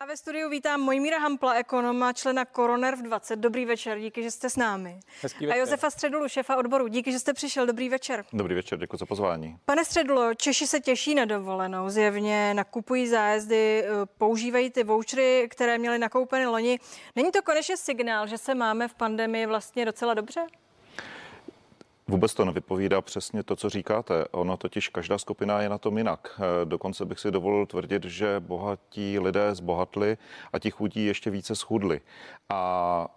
A ve studiu vítám Mojmíra Hampla, ekonoma, člena Koroner v 20. Dobrý večer, díky, že jste s námi. Hezký večer. A Josefa Středulu, šefa odboru, díky, že jste přišel. Dobrý večer. Dobrý večer, děkuji za pozvání. Pane Středulo, Češi se těší na dovolenou, zjevně nakupují zájezdy, eh, používají ty vouchery, které měli nakoupeny loni. Není to konečně signál, že se máme v pandemii vlastně docela dobře? Vůbec to nevypovídá přesně to, co říkáte. Ono totiž každá skupina je na tom jinak. Eh, dokonce bych si dovolil tvrdit, že bohatí lidé zbohatli a ti chudí ještě více schudli. A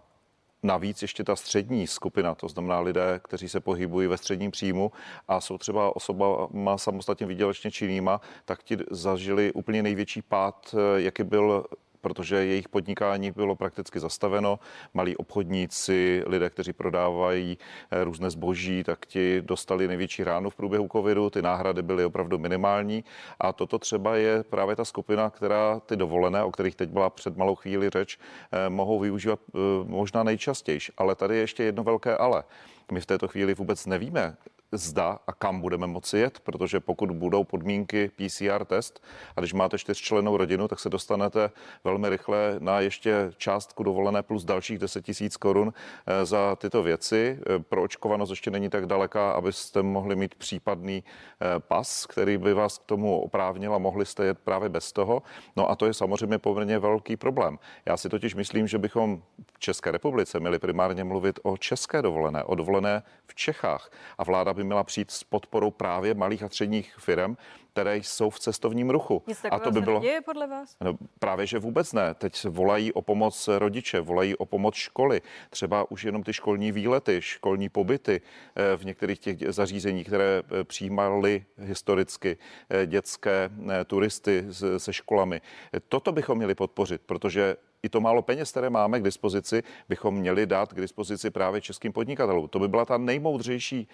Navíc ještě ta střední skupina, to znamená lidé, kteří se pohybují ve středním příjmu a jsou třeba osobama samostatně výdělečně činnýma, tak ti zažili úplně největší pád, eh, jaký byl protože jejich podnikání bylo prakticky zastaveno. Malí obchodníci, lidé, kteří prodávají eh, různé zboží, tak ti dostali největší ránu v průběhu covidu. Ty náhrady byly opravdu minimální a toto třeba je právě ta skupina, která ty dovolené, o kterých teď byla před malou chvíli řeč, eh, mohou využívat eh, možná nejčastěji. Ale tady je ještě jedno velké ale. My v této chvíli vůbec nevíme, zda a kam budeme moci jet, protože pokud budou podmínky PCR test a když máte čtyřčlenou rodinu, tak se dostanete velmi rychle na ještě částku dovolené plus dalších 10 tisíc korun eh, za tyto věci. Eh, pro očkovanost ještě není tak daleká, abyste mohli mít případný eh, pas, který by vás k tomu oprávnil a mohli jste jet právě bez toho. No a to je samozřejmě poměrně velký problém. Já si totiž myslím, že bychom v České republice měli primárně mluvit o české dovolené, o dovolené v Čechách. A vláda by měla přijít s podporou právě malých a středních firm, které jsou v cestovním ruchu. Nic a to by bylo děje podle vás? No, právě, že vůbec ne. Teď volají o pomoc rodiče, volají o pomoc školy. Třeba už jenom ty školní výlety, školní pobyty eh, v některých těch zařízeních, které eh, přijímaly historicky eh, dětské turisty se školami. Toto bychom měli podpořit, protože i to málo peněz, které máme k dispozici, bychom měli dát k dispozici právě českým podnikatelům. To by byla ta nejmoudřejší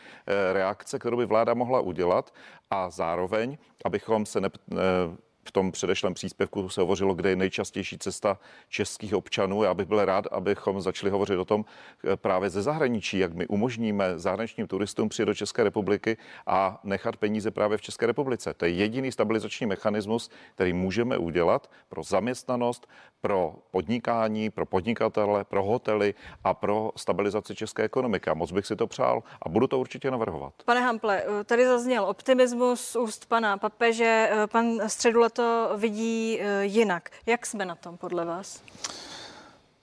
reakce, kterou by vláda mohla udělat a zároveň, abychom se ne, v tom předešlém příspěvku se hovořilo, kde je nejčastější cesta českých občanů. Já bych byl rád, abychom začali hovořit o tom eh, právě ze zahraničí, jak my umožníme zahraničním turistům přijet do České republiky a nechat peníze právě v České republice. To je jediný stabilizační mechanismus, který můžeme udělat pro zaměstnanost, pro podnikání, pro podnikatele, pro hotely a pro stabilizaci české ekonomiky. A moc bych si to přál a budu to určitě navrhovat. Pane Hample, eh, tady zazněl optimismus z úst pana papeže. Eh, pan Středule to vidí eh, jinak. Jak jsme na tom podle vás?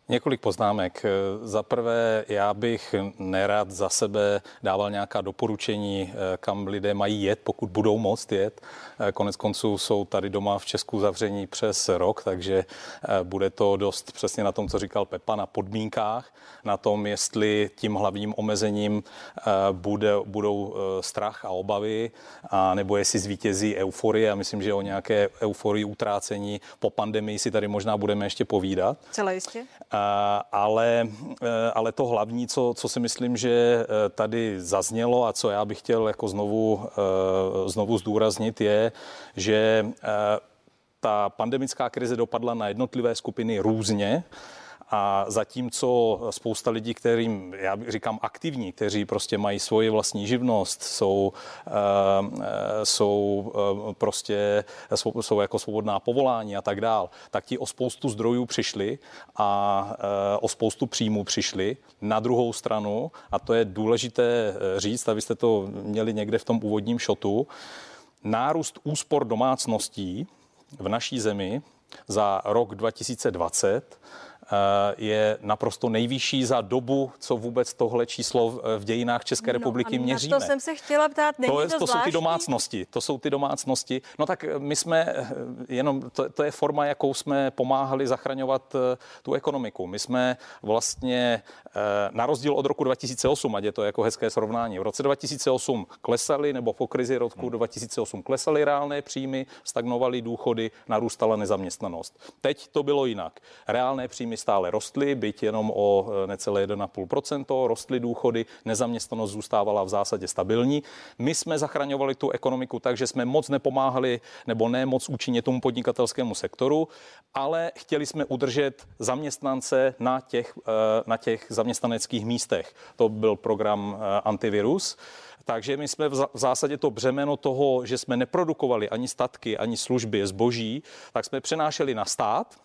Několik poznámek. Za prvé, já bych nerad za sebe dával nějaká doporučení, kam lidé mají jet, pokud budou moct jet. Eh, konec konců jsou tady doma v Česku zavření přes rok, takže eh, bude to dost přesně na tom, co říkal Pepa, na podmínkách, na tom, jestli tím hlavním omezením eh, bude, budou strach a obavy, a nebo jestli zvítězí euforie. A myslím, že o nějaké euforii utrácení po pandemii si tady možná budeme ještě povídat. Celé jistě. Ale, ale to hlavní, co, co si myslím, že tady zaznělo a co já bych chtěl jako znovu, znovu zdůraznit, je, že ta pandemická krize dopadla na jednotlivé skupiny různě. A zatímco spousta lidí, kterým já říkám aktivní, kteří prostě mají svoji vlastní živnost, jsou, uh, jsou uh, prostě jsou, jako svobodná povolání a tak dál, tak ti o spoustu zdrojů přišli a o spoustu příjmů přišli. Na druhou stranu, a to je důležité říct, abyste to měli někde v tom úvodním šotu, nárůst úspor domácností v naší zemi za rok 2020 Eh, je naprosto nejvyšší za dobu, co vůbec tohle číslo v dějinách České no, republiky no, měříme. to jsem se chtěla ptát. Není to, to, to jsou ty domácnosti. To jsou ty domácnosti. No tak eh, my jsme eh, jenom, to, to je forma, jakou jsme pomáhali zachraňovat tu ekonomiku. My jsme vlastně na rozdíl od roku 2008, ať je to jako hezké srovnání, v roce 2008 klesaly, nebo po krizi roku 2008 klesaly reálné příjmy, stagnovaly důchody, narůstala nezaměstnanost. Teď to bylo jinak. Reálné příjmy stále rostly, byť jenom o e, necelé 1,5%, rostly důchody, nezaměstnanost zůstávala v zásadě stabilní. My jsme zachraňovali tu ekonomiku tak, že jsme moc nepomáhali nebo ne moc účinně tomu podnikatelskému sektoru, ale chtěli jsme udržet zaměstnance na těch, e, na těch zaměstnaneckých místech. To byl program e, antivirus. Takže my jsme v zásadě to břemeno toho, že jsme neprodukovali ani statky, ani služby, zboží, tak jsme přenášeli na stát,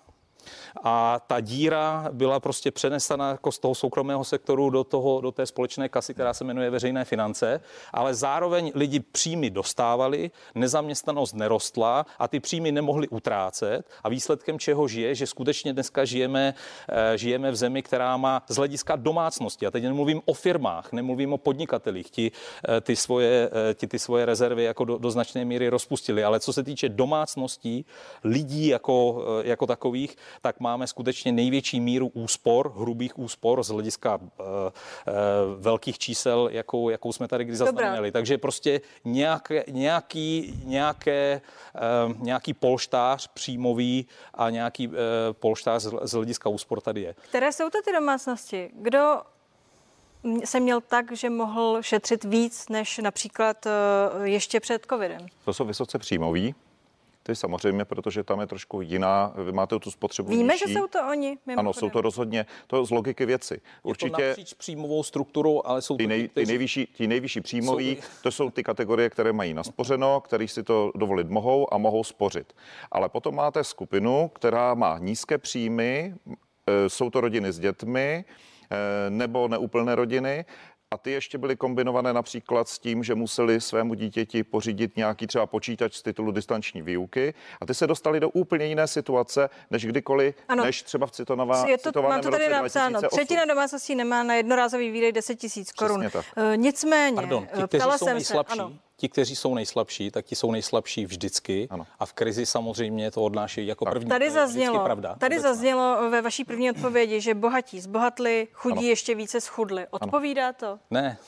a ta díra byla prostě přenesena jako z toho soukromého sektoru do, toho, do té společné kasy, která se jmenuje veřejné finance, ale zároveň lidi příjmy dostávali, nezaměstnanost nerostla a ty příjmy nemohli utrácet. A výsledkem čeho žije, že skutečně dneska žijeme, eh, žijeme v zemi, která má z hlediska domácnosti, a teď nemluvím o firmách, nemluvím o podnikatelích, ti eh, ty svoje, eh, ti ty svoje rezervy jako do, do značné míry rozpustili, ale co se týče domácností, lidí jako, jako takových, tak máme skutečně největší míru úspor, hrubých úspor z hlediska uh, uh, velkých čísel, jakou, jakou jsme tady kdy zaznamenali. Takže prostě nějaké, nějaký, nějaké, uh, nějaký polštář příjmový a nějaký uh, polštář z, z hlediska úspor tady je. Které jsou to ty domácnosti? Kdo se měl tak, že mohl šetřit víc než například ještě před covidem? To jsou vysoce příjmoví, ty samozřejmě, protože tam je trošku jiná, vy máte tu spotřebu Víme, nižší. že jsou to oni. Ano, jsou to rozhodně, to z logiky věci. Určitě. Je to příjmovou strukturu, ale jsou ty, nej, ty, nejvyšší, ty nejvyšší příjmoví, jsou... to jsou ty kategorie, které mají naspořeno, který si to dovolit mohou a mohou spořit. Ale potom máte skupinu, která má nízké příjmy, e, jsou to rodiny s dětmi, e, nebo neúplné rodiny a ty ještě byly kombinované například s tím, že museli svému dítěti pořídit nějaký třeba počítač z titulu distanční výuky a ty se dostali do úplně jiné situace, než kdykoliv, ano. než třeba v Citonová, Je to, mám to tady napsáno. Třetina domácností nemá na jednorázový výdej 10 tisíc korun. Uh, nicméně, Pardon, ti, kteří jsou nejslabší, se, ano ti, kteří jsou nejslabší, tak ti jsou nejslabší vždycky. Ano. A v krizi samozřejmě to odnášejí jako první. Tady zaznělo, pravda, tady zaznělo ve vaší první odpovědi, že bohatí zbohatli, chudí ano. ještě více schudli. Odpovídá ano. to? Ne,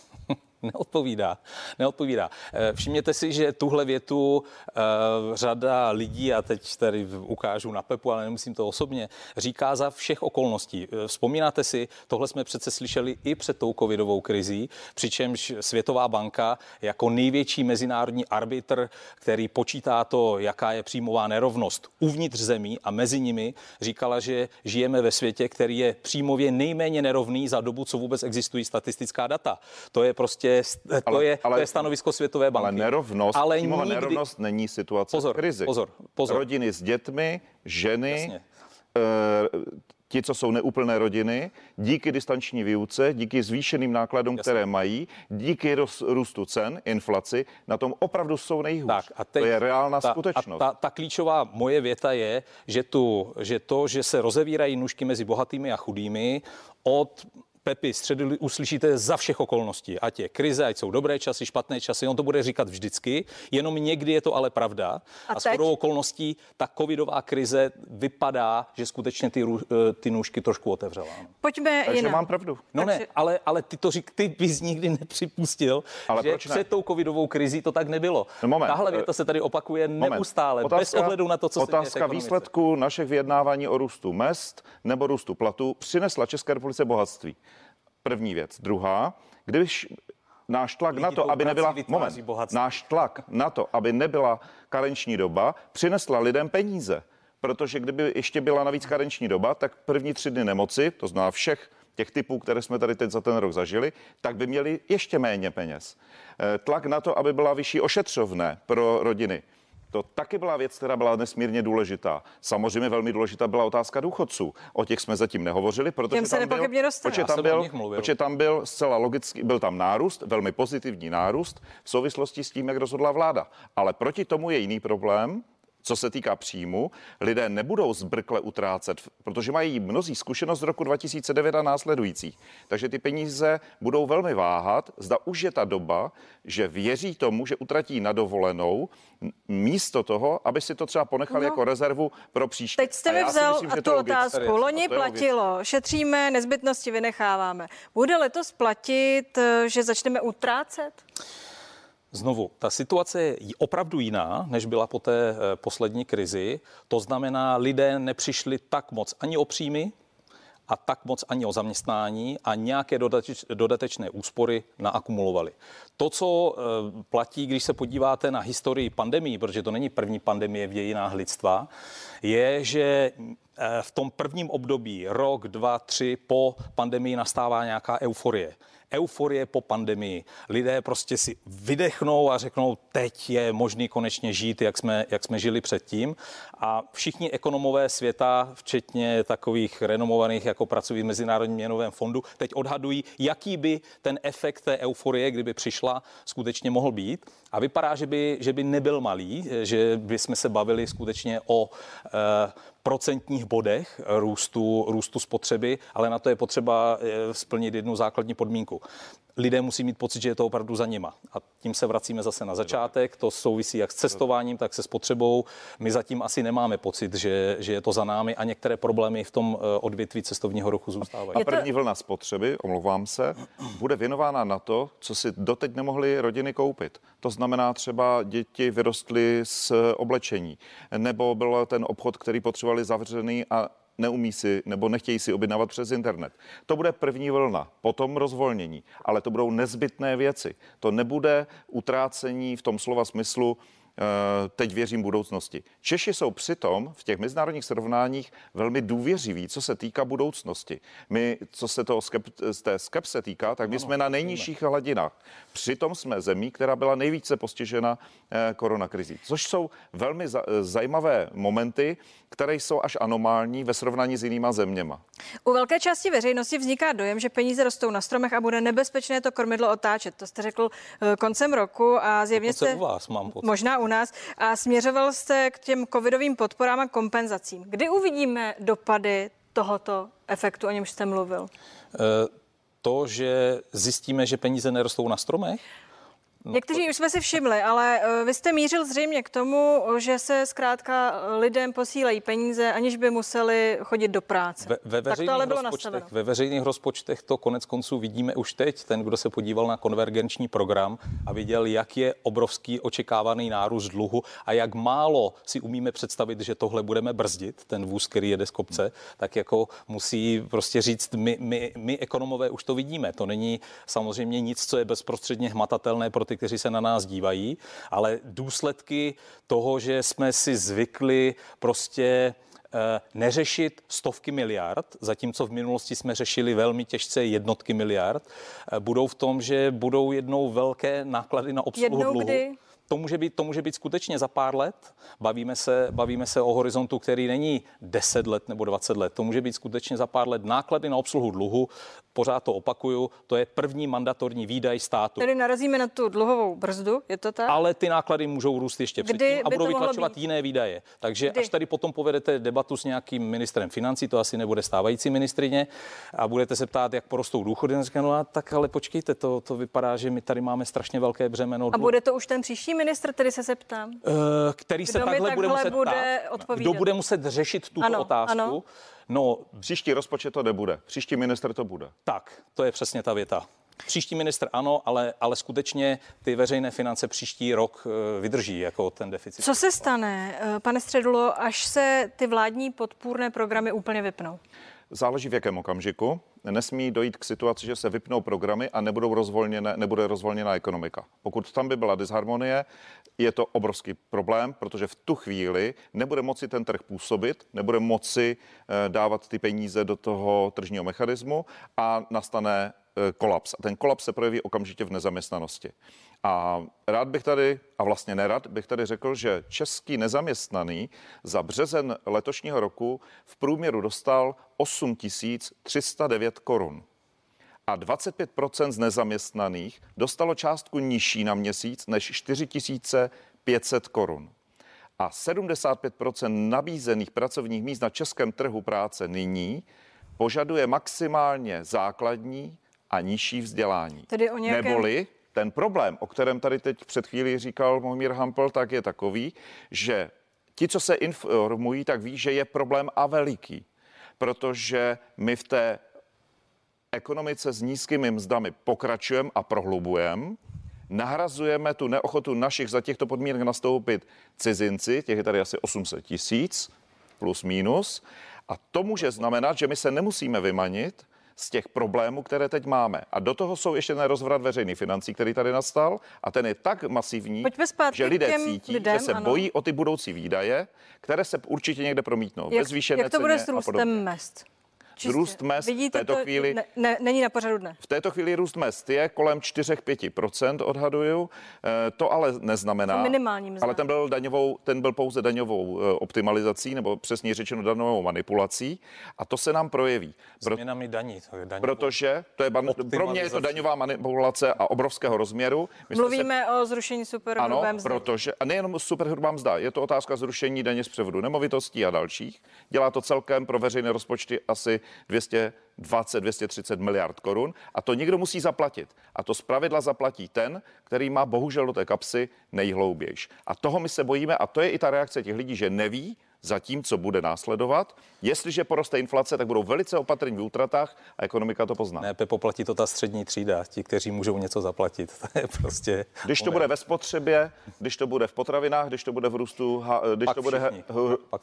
Neodpovídá. Neodpovídá. Eh, všimněte si, že tuhle větu uh, řada lidí, a teď tady ukážu na Pepu, ale nemusím to osobně, říká za všech okolností. Eh, vzpomínáte si, tohle jsme přece slyšeli i před tou covidovou krizí, přičemž Světová banka jako největší mezinárodní arbitr, který počítá to, jaká je příjmová nerovnost uvnitř zemí a mezi nimi, říkala, že žijeme ve světě, který je příjmově nejméně nerovný za dobu, co vůbec existují statistická data. To je prostě to, ale, je, ale, to je stanovisko Světové banky. Ale nerovnost, ale nikdy... nerovnost není situace pozor, krizi. Pozor, pozor. Rodiny s dětmi, ženy, e, ti, co jsou neúplné rodiny, díky distanční výuce, díky zvýšeným nákladům, Jasně. které mají, díky růstu cen, inflaci, na tom opravdu jsou nejhůř. Tak a teď, to je reálná ta, skutečnost. A ta, ta klíčová moje věta je, že, tu, že to, že se rozevírají nůžky mezi bohatými a chudými, od Pepi, středu uslyšíte za všech okolností, ať je krize, ať jsou dobré časy, špatné časy, on to bude říkat vždycky, jenom někdy je to ale pravda. A, a s okolností ta covidová krize vypadá, že skutečně ty, eh, ty nůžky trošku otevřela. Pojďme Takže jinak. mám pravdu. No Takže... ne, ale, ale ty to řík, ty bys nikdy nepřipustil, ale že před ne? tou covidovou krizí to tak nebylo. No moment. Tahle věta se tady opakuje moment. neustále, otázka, bez ohledu na to, co otázka se děje výsledku našich vyjednávání o růstu mest nebo růstu platu přinesla České republice bohatství. První věc. Druhá, když náš tlak Lidi na to, aby nebyla moment, náš tlak na to, aby nebyla karenční doba, přinesla lidem peníze. Protože kdyby ještě byla navíc karenční doba, tak první tři dny nemoci, to zná všech těch typů, které jsme tady teď za ten rok zažili, tak by měli ještě méně peněz. Eh, tlak na to, aby byla vyšší ošetřovné pro rodiny. To taky byla věc, která byla nesmírně důležitá. Samozřejmě velmi důležitá byla otázka důchodců. O těch jsme zatím nehovořili, protože Těm se tam byl, protože tam byl, protože tam byl zcela logicky, byl tam nárůst, velmi pozitivní nárůst v souvislosti s tím, jak rozhodla vláda. Ale proti tomu je jiný problém, co se týká příjmu, lidé nebudou zbrkle utrácet, protože mají mnozí zkušenost z roku 2009 a následující. Takže ty peníze budou velmi váhat. Zda už je ta doba, že věří tomu, že utratí na dovolenou, místo toho, aby si to třeba ponechali no. jako rezervu pro příště. Teď jste mi vzal myslím, tu otázku. Loni platilo, šetříme, nezbytnosti vynecháváme. Bude letos platit, že začneme utrácet? Znovu, ta situace je opravdu jiná, než byla po té eh, poslední krizi. To znamená, lidé nepřišli tak moc ani o příjmy, a tak moc ani o zaměstnání a nějaké dodatečné úspory naakumulovali. To, co eh, platí, když se podíváte na historii pandemii, protože to není první pandemie v dějinách lidstva, je, že eh, v tom prvním období, rok, dva, tři po pandemii nastává nějaká euforie euforie po pandemii. Lidé prostě si vydechnou a řeknou, teď je možný konečně žít, jak jsme, jak jsme žili předtím. A všichni ekonomové světa, včetně takových renomovaných, jako pracují v Mezinárodním měnovém fondu, teď odhadují, jaký by ten efekt té euforie, kdyby přišla, skutečně mohl být. A vypadá, že by, že by nebyl malý, že by jsme se bavili skutečně o e, procentních bodech růstu, růstu spotřeby, ale na to je potřeba eh, splnit jednu základní podmínku lidé musí mít pocit, že je to opravdu za nima. A tím se vracíme zase na začátek. To souvisí jak s cestováním, tak se spotřebou. My zatím asi nemáme pocit, že, že je to za námi a některé problémy v tom eh, odvětví cestovního ruchu zůstávají. A první vlna spotřeby, omlouvám se, bude věnována na to, co si doteď nemohly rodiny koupit. To znamená třeba děti vyrostly z oblečení, nebo byl ten obchod, který potřebovali zavřený a neumí si nebo nechtějí si objednávat přes internet. To bude první vlna, potom rozvolnění, ale to budou nezbytné věci. To nebude utrácení v tom slova smyslu, teď věřím budoucnosti. Češi jsou přitom v těch mezinárodních srovnáních velmi důvěřiví, co se týká budoucnosti. My, co se toho skep, z té skepse týká, tak my jsme na nejnižších hladinách. Přitom jsme zemí, která byla nejvíce postižena eh, koronakrizí, což jsou velmi zajímavé momenty, které jsou až anomální ve srovnání s jinýma zeměma. U velké části veřejnosti vzniká dojem, že peníze rostou na stromech a bude nebezpečné to kormidlo otáčet. To jste řekl eh, koncem roku a zjevně jste... u vás mám pocit. Možná u nás. A směřoval jste k těm covidovým podporám a kompenzacím. Kdy uvidíme dopady tohoto efektu, o němž jste mluvil? Eh, to, že zjistíme, že peníze nerostou na stromech? No Někteří už jsme si všimli, ale eh, vy jste mířil zřejmě k tomu, že se zkrátka eh, lidem posílají peníze, aniž by museli chodit do práce. Ve, ve tak to ale bylo nastaveno. Ve veřejných rozpočtech to konec konců vidíme už teď. Ten, kdo se podíval na konvergenční program a viděl, jak je obrovský očekávaný nárůst dluhu a jak málo si umíme představit, že tohle budeme brzdit, ten vůz, který jede z kopce, tak jako musí prostě říct, my, my, my ekonomové už to vidíme. To není samozřejmě nic, co je bezprostředně hmatatelné pro ty ty, kteří se na nás dívají, ale důsledky toho, že jsme si zvykli prostě eh, neřešit stovky miliard, zatímco v minulosti jsme řešili velmi těžce jednotky miliard, eh, budou v tom, že budou jednou velké náklady na obsluhu jednou dluhu. Kdy? To může být, to může být skutečně za pár let. Bavíme se, bavíme se o horizontu, který není 10 let nebo 20 let. To může být skutečně za pár let. Náklady na obsluhu dluhu, pořád to opakuju, to je první mandatorní výdaj státu. Tedy narazíme na tu dluhovou brzdu, je to tak? Ale ty náklady můžou růst ještě Kdy předtím a budou vytlačovat jiné výdaje. Takže Kdy? až tady potom povedete debatu s nějakým ministrem financí, to asi nebude stávající ministrině, a budete se ptát, jak porostou důchody, no, tak ale počkejte, to, to vypadá, že my tady máme strašně velké břemeno. A bude to už ten příští ministr, tedy se zeptám? Uh, který se takhle, takhle bude muset bude ptát, Kdo bude muset řešit tuto ano, otázku? Ano. No, příští rozpočet to nebude, příští minister to bude. Tak, to je přesně ta věta. Příští minister ano, ale, ale skutečně ty veřejné finance příští rok eh, vydrží jako ten deficit. Co se stane, eh, pane Středulo, až se ty vládní podpůrné programy úplně vypnou? Záleží v jakém okamžiku. Nesmí dojít k situaci, že se vypnou programy a nebudou rozvolněné, nebude rozvolněná ekonomika. Pokud tam by byla disharmonie, je to obrovský problém, protože v tu chvíli nebude moci ten trh působit, nebude moci eh, dávat ty peníze do toho tržního mechanismu a nastane Eh, kolaps. A ten kolaps se projeví okamžitě v nezaměstnanosti. A rád bych tady, a vlastně nerad, bych tady řekl, že český nezaměstnaný za březen letošního roku v průměru dostal 8 309 korun. A 25% z nezaměstnaných dostalo částku nižší na měsíc než 4 500 korun. A 75% nabízených pracovních míst na českém trhu práce nyní požaduje maximálně základní a nižší vzdělání. Tedy o nějakém... Neboli ten problém, o kterém tady teď před chvílí říkal Mohmír Hampel, tak je takový, že ti, co se informují, tak ví, že je problém a veliký, protože my v té ekonomice s nízkými mzdami pokračujeme a prohlubujeme, nahrazujeme tu neochotu našich za těchto podmínek nastoupit cizinci, těch je tady asi 800 tisíc, plus minus, a to může znamenat, že my se nemusíme vymanit z těch problémů, které teď máme. A do toho jsou ještě ten rozvrat veřejných financí, který tady nastal a ten je tak masivní, že lidé cítí, lidem, že se ano. bojí o ty budoucí výdaje, které se určitě někde promítnou. Jak, jak to bude s růstem mest? Čistě. Růst mest Vidíte, v této to chvíli... Ne, ne, není na pořadu dne. V této chvíli růst mest je kolem 4-5% odhaduju. E, to ale neznamená... To minimální mzda. Ale ten byl, daňovou, ten byl pouze daňovou e, optimalizací, nebo přesně řečeno daňovou manipulací. A to se nám projeví. Pro... Změnami daní. To je daňovou... Protože to je ban... pro mě je to daňová manipulace a obrovského rozměru. My Mluvíme se... o zrušení superhrubé mzdy. protože, a nejenom superhrubá mzda, je to otázka zrušení daně z převodu nemovitostí a dalších. Dělá to celkem pro veřejné rozpočty asi 220-230 miliard korun a to někdo musí zaplatit. A to zpravidla zaplatí ten, který má bohužel do té kapsy nejhloubější. A toho my se bojíme a to je i ta reakce těch lidí, že neví, za tím, co bude následovat. Jestliže poroste inflace, tak budou velice opatrní v útratách a ekonomika to pozná. Ne, poplatí to ta střední třída, ti, kteří můžou něco zaplatit. To je prostě. Když to bude ve spotřebě, když to bude v potravinách, když to bude v růstu, když Pak to bude. Všichni.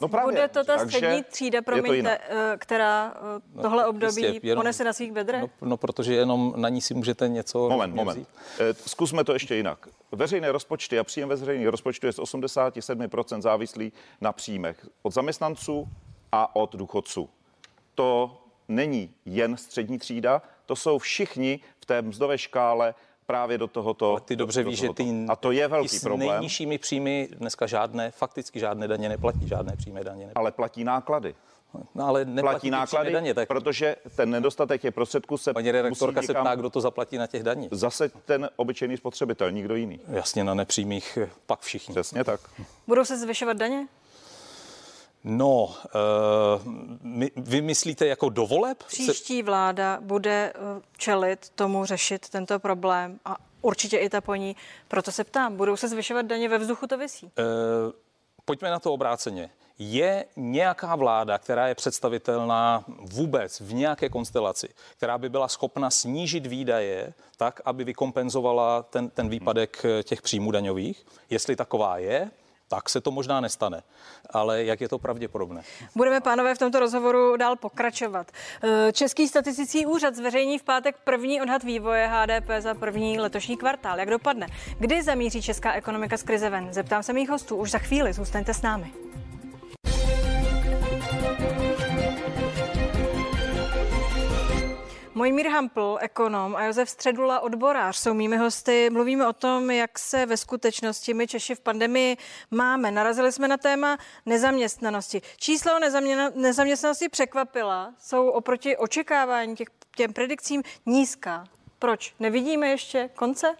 no právě. Bude to ta Takže střední třída, promiňte, eh, která eh, no, tohle období jistě, jenom, ponese na svých bedrech? No, no, protože jenom na ní si můžete něco. Moment, moment. Eh, zkusme to ještě jinak. Veřejné rozpočty a příjem veřejných rozpočtu je z 87% závislý na příjmech od zaměstnanců a od důchodců. To není jen střední třída, to jsou všichni v té mzdové škále právě do tohoto. Ale ty dobře víš, že ty, a to je velký s problém. nejnižšími příjmy dneska žádné, fakticky žádné daně neplatí, žádné přímé daně neplatí. Ale platí náklady. No, ale platí náklady, daně, tak... protože ten nedostatek těch prostředků se Paní redaktorka se ptá, kdo to zaplatí na těch daních. Zase ten obyčejný spotřebitel, nikdo jiný. Jasně, na nepřímých pak všichni. Přesně tak. Budou se zvyšovat daně? No, uh, my, vy myslíte jako dovoleb? Příští vláda bude eh, čelit tomu řešit tento problém a určitě i ta po ní. Proto se ptám, budou se zvyšovat daně ve vzduchu, to vysí? Uh, pojďme na to obráceně. Je nějaká vláda, která je představitelná vůbec v nějaké konstelaci, která by byla schopna snížit výdaje tak, aby vykompenzovala ten, ten výpadek těch příjmů daňových? Jestli taková je, tak se to možná nestane. Ale jak je to pravděpodobné? Budeme, pánové, v tomto rozhovoru dál pokračovat. Eh, Český statistický úřad zveřejní v pátek první odhad vývoje HDP za první letošní kvartál. Jak dopadne? Kdy zamíří česká ekonomika z krize ven? Zeptám se mých hostů už za chvíli. Zůstaňte s námi. Mojmír Hampl, ekonom a Josef Středula, odborář, jsou mými hosty. Mluvíme o tom, jak se ve skutečnosti my Češi v pandemii máme. Narazili jsme na téma nezaměstnanosti. Čísla o nezaměstnanosti překvapila. Jsou oproti očekávání těch, těm predikcím nízká. Proč? Nevidíme ještě konce?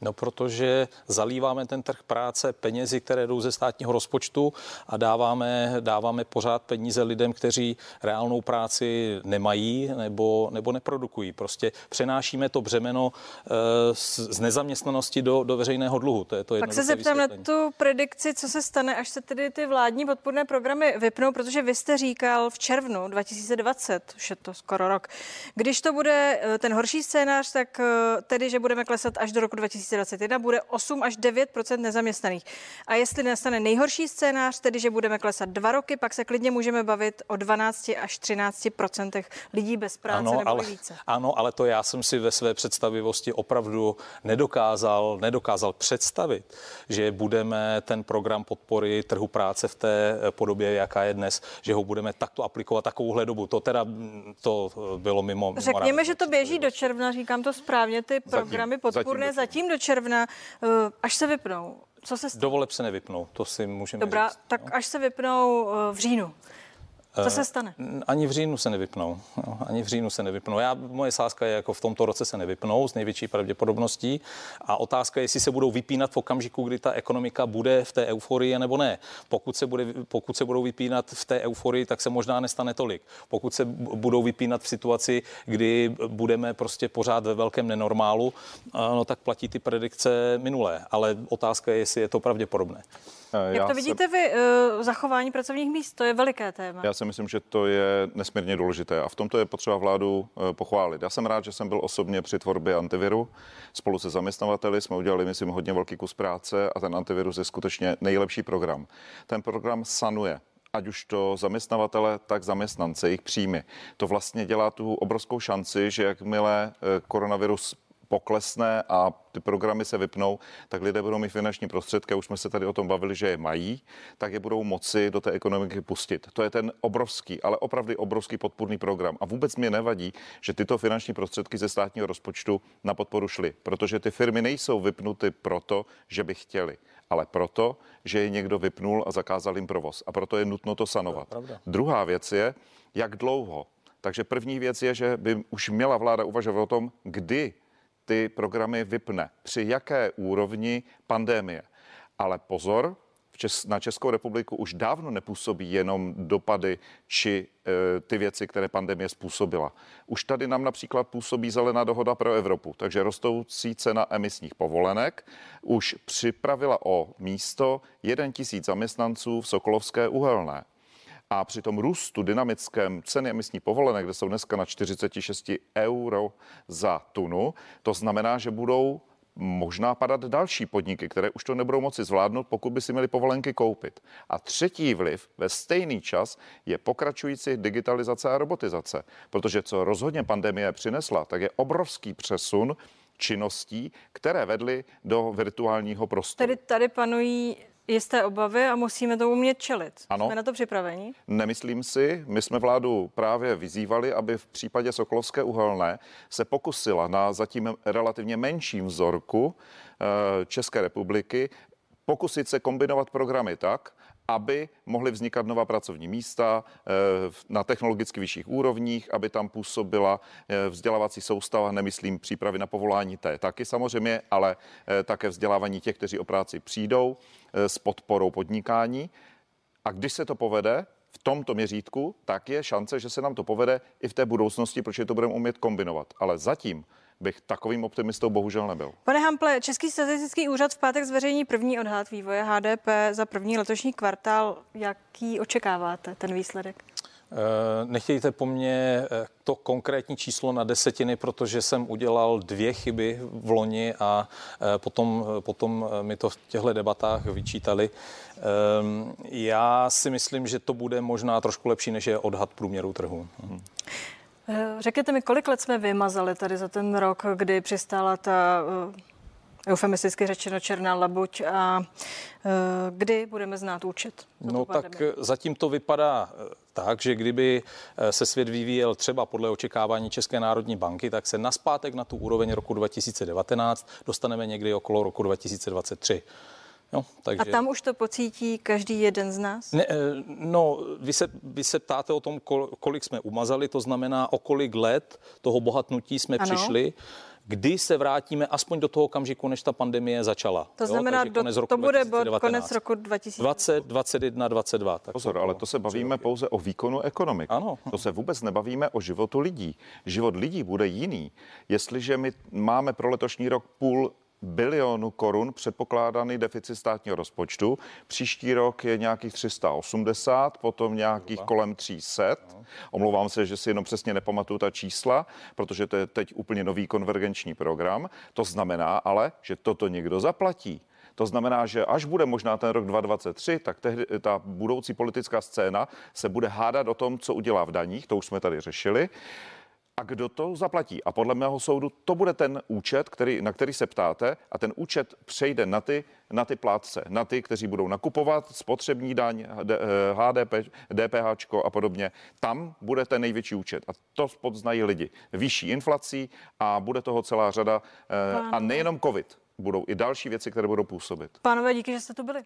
No, protože zalíváme ten trh práce penězi, které jdou ze státního rozpočtu a dáváme, dáváme pořád peníze lidem, kteří reálnou práci nemají nebo, nebo neprodukují. Prostě přenášíme to břemeno e, z, nezaměstnanosti do, do veřejného dluhu. To je to Tak se zeptám na tu predikci, co se stane, až se tedy ty vládní podporné programy vypnou, protože vy jste říkal v červnu 2020, už je to skoro rok, když to bude eh, ten horší scénář, tak eh, tedy, že budeme klesat až do roku 2020 2021 bude 8 až 9 nezaměstnaných. A jestli nastane nejhorší scénář, tedy že budeme klesat dva roky, pak se klidně můžeme bavit o 12 až 13% lidí bez práce ano, nebo ale, více. Ano, ale to já jsem si ve své představivosti opravdu nedokázal, nedokázal představit, že budeme ten program podpory trhu práce v té podobě, jaká je dnes, že ho budeme takto aplikovat takovouhle dobu. To teda to bylo mimo. mimo Řekněme, že to běží do června, říkám to správně, ty programy zatím, podpůrné zatím, zatím do června, eh, až se vypnou. Co se stane? Dovoleb se nevypnou, to si můžeme Dobrá, říct. tak no. až se vypnou eh, v říjnu. Co se stane? Ani v říjnu se nevypnou. No, ani v říjnu se nevypnou. Já, moje sázka je jako v tomto roce se nevypnou s největší pravděpodobností. A otázka je, jestli se budou vypínat v okamžiku, kdy ta ekonomika bude v té euforii nebo ne. Pokud se, bude, pokud se budou vypínat v té euforii, tak se možná nestane tolik. Pokud se budou vypínat v situaci, kdy budeme prostě pořád ve velkém nenormálu, no, tak platí ty predikce minulé. Ale otázka je, jestli je to pravděpodobné. Jak Já to vidíte se... vy, uh, zachování pracovních míst? To je veliké téma. Já si myslím, že to je nesmírně důležité a v tomto je potřeba vládu uh, pochválit. Já jsem rád, že jsem byl osobně při tvorbě antiviru. Spolu se zaměstnavateli jsme udělali, myslím, hodně velký kus práce a ten antivirus je skutečně nejlepší program. Ten program sanuje ať už to zaměstnavatele, tak zaměstnance, jejich příjmy. To vlastně dělá tu obrovskou šanci, že jakmile eh, koronavirus poklesne a ty programy se vypnou, tak lidé budou mít finanční prostředky, už jsme se tady o tom bavili, že je mají, tak je budou moci do té ekonomiky pustit. To je ten obrovský, ale opravdu obrovský podpůrný program. A vůbec mě nevadí, že tyto finanční prostředky ze státního rozpočtu na podporu šly, protože ty firmy nejsou vypnuty proto, že by chtěli, ale proto, že je někdo vypnul a zakázal jim provoz. A proto je nutno to sanovat. To Druhá věc je, jak dlouho. Takže první věc je, že by už měla vláda uvažovat o tom, kdy ty programy vypne, při jaké úrovni pandémie. Ale pozor, Čes, na Českou republiku už dávno nepůsobí jenom dopady či e, ty věci, které pandemie způsobila. Už tady nám například působí zelená dohoda pro Evropu, takže rostoucí cena emisních povolenek už připravila o místo 1 tisíc zaměstnanců v Sokolovské uhelné. A při tom růstu dynamickém ceny emisní povolenek, kde jsou dneska na 46 euro za tunu, to znamená, že budou možná padat další podniky, které už to nebudou moci zvládnout, pokud by si měli povolenky koupit. A třetí vliv ve stejný čas je pokračující digitalizace a robotizace, protože co rozhodně pandemie přinesla, tak je obrovský přesun činností, které vedly do virtuálního prostoru. Tedy tady panují jisté obavy a musíme to umět čelit. Ano. Jsme na to připraveni? Nemyslím si. My jsme vládu právě vyzývali, aby v případě Sokolovské uhelné se pokusila na zatím relativně menším vzorku eh, České republiky pokusit se kombinovat programy tak, aby mohly vznikat nová pracovní místa eh, na technologicky vyšších úrovních, aby tam působila eh, vzdělávací soustava, nemyslím přípravy na povolání té taky samozřejmě, ale eh, také vzdělávání těch, kteří o práci přijdou s podporou podnikání. A když se to povede, v tomto měřítku, tak je šance, že se nám to povede i v té budoucnosti, protože to budeme umět kombinovat. Ale zatím bych takovým optimistou bohužel nebyl. Pane Hample, Český statistický úřad v pátek zveřejní první odhad vývoje HDP za první letošní kvartál. Jaký očekáváte ten výsledek? Eh, nechtějte po mně eh, to konkrétní číslo na desetiny, protože jsem udělal dvě chyby v loni a eh, potom, potom mi to v těchto debatách vyčítali. Já si myslím, že to bude možná trošku lepší, než je odhad průměru trhu. Hmm. Eh, řekněte mi, kolik let jsme vymazali tady za ten rok, kdy přistála ta eh, eufemisticky řečeno černá labuť a eh, kdy budeme znát účet? No tak zatím to vypadá tak, že kdyby se svět vyvíjel třeba podle očekávání České národní banky, tak se naspátek na tu úroveň roku 2019 dostaneme někdy okolo roku 2023. Jo, takže... A tam už to pocítí každý jeden z nás? Ne, eh, no, vy se, vy se ptáte o tom, kolik jsme umazali, to znamená, o kolik let toho bohatnutí jsme ano. přišli kdy se vrátíme aspoň do toho okamžiku, než ta pandemie začala. To znamená, jo? do, to bude bod konec roku 2020. 21, 22. Tak Pozor, ale to se bavíme pouze o výkonu ekonomiky. Ano. To se vůbec nebavíme o životu lidí. Život lidí bude jiný. Jestliže my máme pro letošní rok půl bilionu korun předpokládaný deficit státního rozpočtu. Příští rok je nějakých 380, potom nějakých kolem 300. Omlouvám se, že si jenom přesně nepamatuju ta čísla, protože to je teď úplně nový konvergenční program. To znamená ale, že toto někdo zaplatí. To znamená, že až bude možná ten rok 2023, tak tehdy, ta budoucí politická scéna se bude hádat o tom, co udělá v daních, to už jsme tady řešili a kdo to zaplatí. A podle mého soudu to bude ten účet, který, na který se ptáte a ten účet přejde na ty, na ty plátce, na ty, kteří budou nakupovat spotřební daň, HDP, DPH a podobně. Tam bude ten největší účet a to podznají lidi. Vyšší inflací a bude toho celá řada. Eh, a nejenom covid, budou i další věci, které budou působit. Pánové, díky, že jste tu byli.